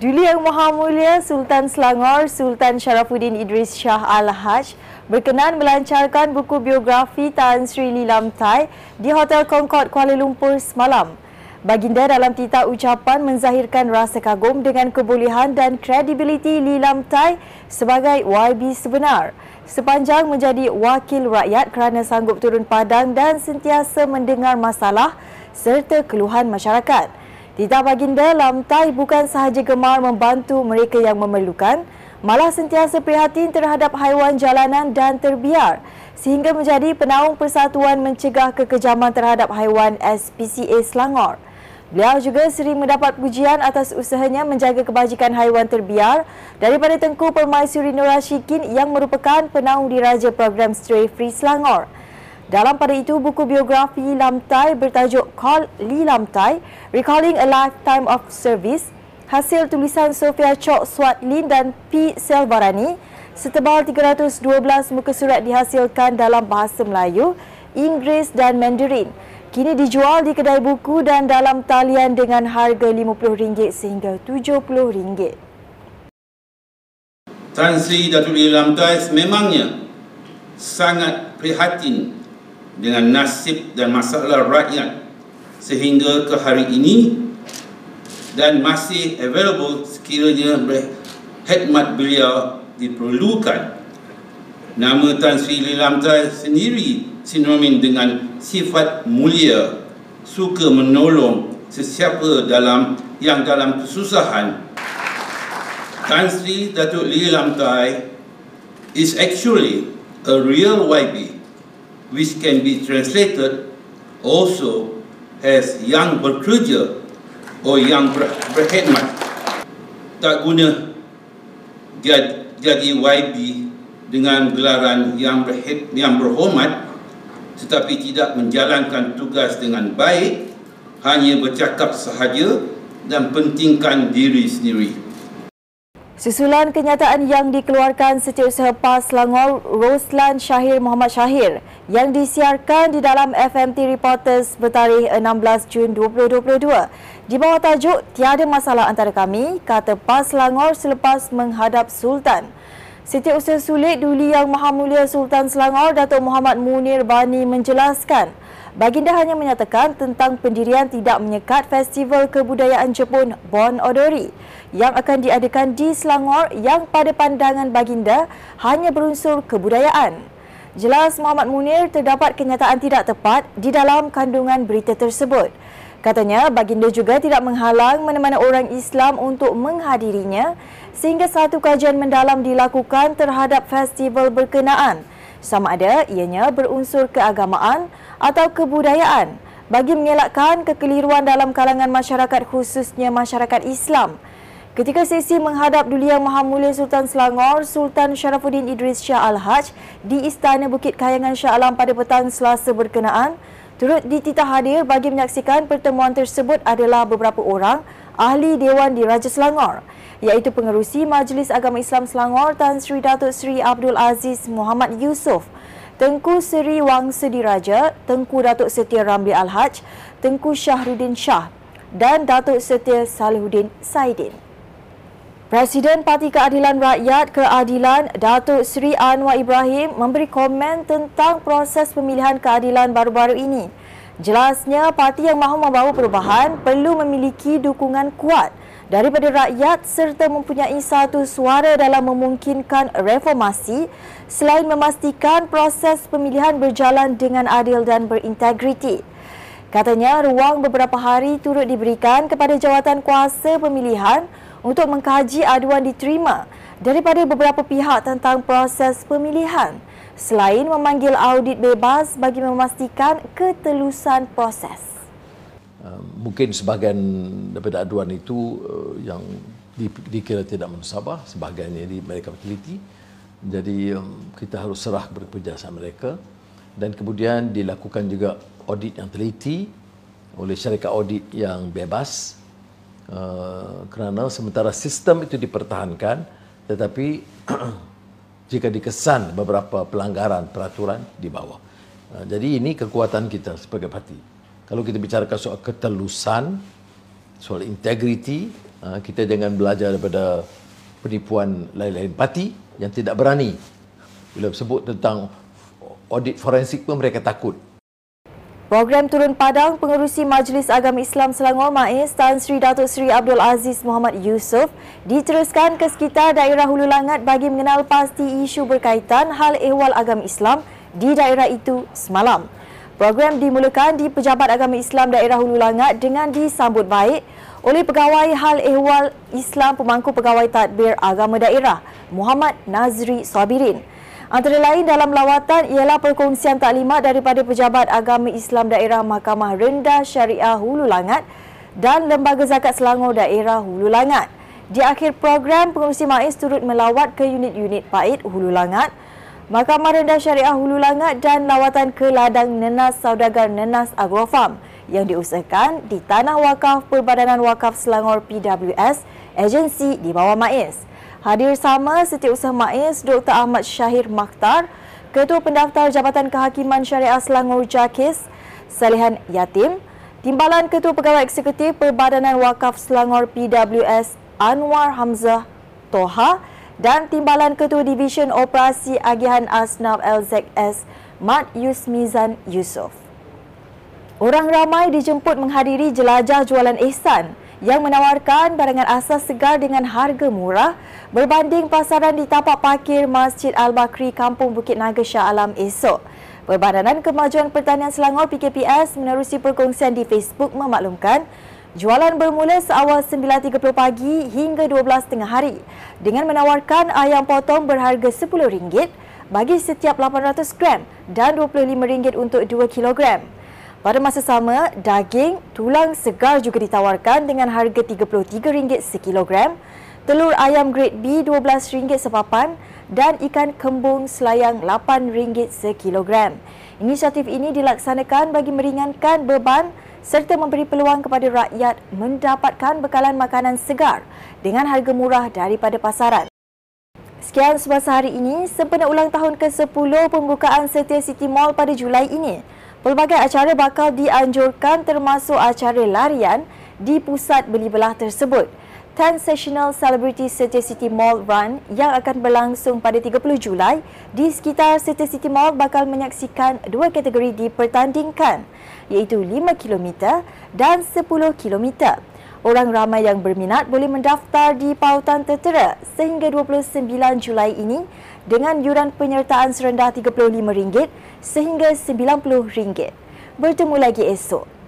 Duli Yang Maha Mulia Sultan Selangor Sultan Sharafuddin Idris Shah Al-Haj berkenan melancarkan buku biografi Tan Sri Lilam Tai di Hotel Concord Kuala Lumpur semalam. Baginda dalam titah ucapan menzahirkan rasa kagum dengan kebolehan dan kredibiliti Lilam Tai sebagai YB sebenar sepanjang menjadi wakil rakyat kerana sanggup turun padang dan sentiasa mendengar masalah serta keluhan masyarakat. Tita Baginda Lam Tai bukan sahaja gemar membantu mereka yang memerlukan, malah sentiasa prihatin terhadap haiwan jalanan dan terbiar sehingga menjadi penaung Persatuan Mencegah Kekejaman Terhadap Haiwan SPCA Selangor. Beliau juga sering mendapat pujian atas usahanya menjaga kebajikan haiwan terbiar daripada Tengku Permaisuri Nur Rashikin yang merupakan penaung diraja program Stray Free Selangor. Dalam pada itu, buku biografi Lam Tai bertajuk Call Li Lam Tai, Recalling a Lifetime of Service, hasil tulisan Sofia Chok Swat Lin dan P. Selvarani, setebal 312 muka surat dihasilkan dalam bahasa Melayu, Inggeris dan Mandarin. Kini dijual di kedai buku dan dalam talian dengan harga RM50 sehingga RM70. Tan Sri Datuk Lam Tai memangnya sangat prihatin dengan nasib dan masalah rakyat sehingga ke hari ini dan masih available sekiranya khidmat beliau diperlukan. Nama Tan Sri Lilam Tai sendiri sinonim dengan sifat mulia, suka menolong sesiapa dalam yang dalam kesusahan. Tan Sri Datuk Lilam Tai is actually a real YB which can be translated also as yang bekerja or yang ber berkhidmat. Tak guna jadi YB dengan gelaran yang, berhid, yang berhormat tetapi tidak menjalankan tugas dengan baik hanya bercakap sahaja dan pentingkan diri sendiri. Susulan kenyataan yang dikeluarkan Setiausaha PAS Selangor Roslan Syahir Muhammad Syahir yang disiarkan di dalam FMT Reporters bertarikh 16 Jun 2022 di bawah tajuk Tiada Masalah Antara Kami, kata PAS Selangor selepas menghadap Sultan. Setiausaha Sulit Duli Yang Maha Mulia Sultan Selangor Datuk Muhammad Munir Bani menjelaskan Baginda hanya menyatakan tentang pendirian tidak menyekat Festival Kebudayaan Jepun Bon Odori yang akan diadakan di Selangor yang pada pandangan Baginda hanya berunsur kebudayaan. Jelas Muhammad Munir terdapat kenyataan tidak tepat di dalam kandungan berita tersebut. Katanya Baginda juga tidak menghalang mana-mana orang Islam untuk menghadirinya sehingga satu kajian mendalam dilakukan terhadap festival berkenaan sama ada ianya berunsur keagamaan atau kebudayaan bagi mengelakkan kekeliruan dalam kalangan masyarakat khususnya masyarakat Islam. Ketika sesi menghadap Duli Yang Maha Mulia Sultan Selangor, Sultan Sharafuddin Idris Shah Al-Haj di Istana Bukit Kayangan Shah Alam pada petang Selasa berkenaan, turut dititah hadir bagi menyaksikan pertemuan tersebut adalah beberapa orang ahli Dewan di Raja Selangor iaitu pengerusi Majlis Agama Islam Selangor Tan Sri Datuk Sri Abdul Aziz Muhammad Yusof, Tengku Seri Wangsa Diraja, Tengku Datuk Setia Ramli Al-Haj, Tengku Syahrudin Shah dan Datuk Setia Salihuddin Saidin. Presiden Parti Keadilan Rakyat Keadilan Datuk Seri Anwar Ibrahim memberi komen tentang proses pemilihan keadilan baru-baru ini. Jelasnya, parti yang mahu membawa perubahan perlu memiliki dukungan kuat daripada rakyat serta mempunyai satu suara dalam memungkinkan reformasi selain memastikan proses pemilihan berjalan dengan adil dan berintegriti. Katanya ruang beberapa hari turut diberikan kepada jawatan kuasa pemilihan untuk mengkaji aduan diterima daripada beberapa pihak tentang proses pemilihan selain memanggil audit bebas bagi memastikan ketelusan proses. Uh, mungkin sebahagian daripada aduan itu uh, yang dikira tidak mensabah, sebahagiannya di mereka teliti. Jadi um, kita harus serah berpenjelasan mereka dan kemudian dilakukan juga audit yang teliti oleh syarikat audit yang bebas uh, kerana sementara sistem itu dipertahankan tetapi jika dikesan beberapa pelanggaran peraturan di bawah. Jadi ini kekuatan kita sebagai parti kalau kita bicarakan soal ketelusan, soal integriti, Uh, kita jangan belajar daripada penipuan lain-lain parti yang tidak berani. Bila sebut tentang audit forensik pun mereka takut. Program Turun Padang Pengerusi Majlis Agama Islam Selangor MAIS Tan Sri Datuk Seri Abdul Aziz Muhammad Yusof diteruskan ke sekitar daerah Hulu Langat bagi mengenal pasti isu berkaitan hal ehwal agama Islam di daerah itu semalam. Program dimulakan di Pejabat Agama Islam Daerah Hulu Langat dengan disambut baik oleh Pegawai Hal Ehwal Islam Pemangku Pegawai Tadbir Agama Daerah Muhammad Nazri Sabirin. Antara lain dalam lawatan ialah perkongsian taklimat daripada Pejabat Agama Islam Daerah Mahkamah Rendah Syariah Hulu Langat dan Lembaga Zakat Selangor Daerah Hulu Langat. Di akhir program, pengurusi MAIS turut melawat ke unit-unit PAID Hulu Langat, Mahkamah Rendah Syariah Hulu Langat dan lawatan ke ladang Nenas Saudagar Nenas Agrofarm yang diusahakan di Tanah Wakaf Perbadanan Wakaf Selangor PWS, agensi di bawah MAIS. Hadir sama Setiausaha MAIS Dr. Ahmad Syahir Makhtar, Ketua Pendaftar Jabatan Kehakiman Syariah Selangor JAKIS, Salihan Yatim, Timbalan Ketua Pegawai Eksekutif Perbadanan Wakaf Selangor PWS Anwar Hamzah Toha dan Timbalan Ketua Division Operasi Agihan Asnaf LZS Mat Yusmizan Yusof. Orang ramai dijemput menghadiri jelajah jualan ihsan yang menawarkan barangan asas segar dengan harga murah berbanding pasaran di tapak parkir Masjid Al-Bakri Kampung Bukit Naga Shah Alam esok. Perbadanan Kemajuan Pertanian Selangor PKPS menerusi perkongsian di Facebook memaklumkan jualan bermula seawal 9.30 pagi hingga 12 tengah hari dengan menawarkan ayam potong berharga RM10 bagi setiap 800 gram dan RM25 untuk 2 kilogram. Pada masa sama, daging tulang segar juga ditawarkan dengan harga RM33 sekilogram, telur ayam grade B RM12 sepapan dan ikan kembung selayang RM8 sekilogram. Inisiatif ini dilaksanakan bagi meringankan beban serta memberi peluang kepada rakyat mendapatkan bekalan makanan segar dengan harga murah daripada pasaran. Sekian semasa hari ini, sempena ulang tahun ke-10 pembukaan Setia City Mall pada Julai ini. Pelbagai acara bakal dianjurkan termasuk acara larian di pusat beli belah tersebut. 10 Sessional Celebrity City City Mall Run yang akan berlangsung pada 30 Julai di sekitar City City Mall bakal menyaksikan dua kategori dipertandingkan iaitu 5 km dan 10 km. Orang ramai yang berminat boleh mendaftar di pautan tertera sehingga 29 Julai ini dengan yuran penyertaan serendah RM35 sehingga RM90. Bertemu lagi esok.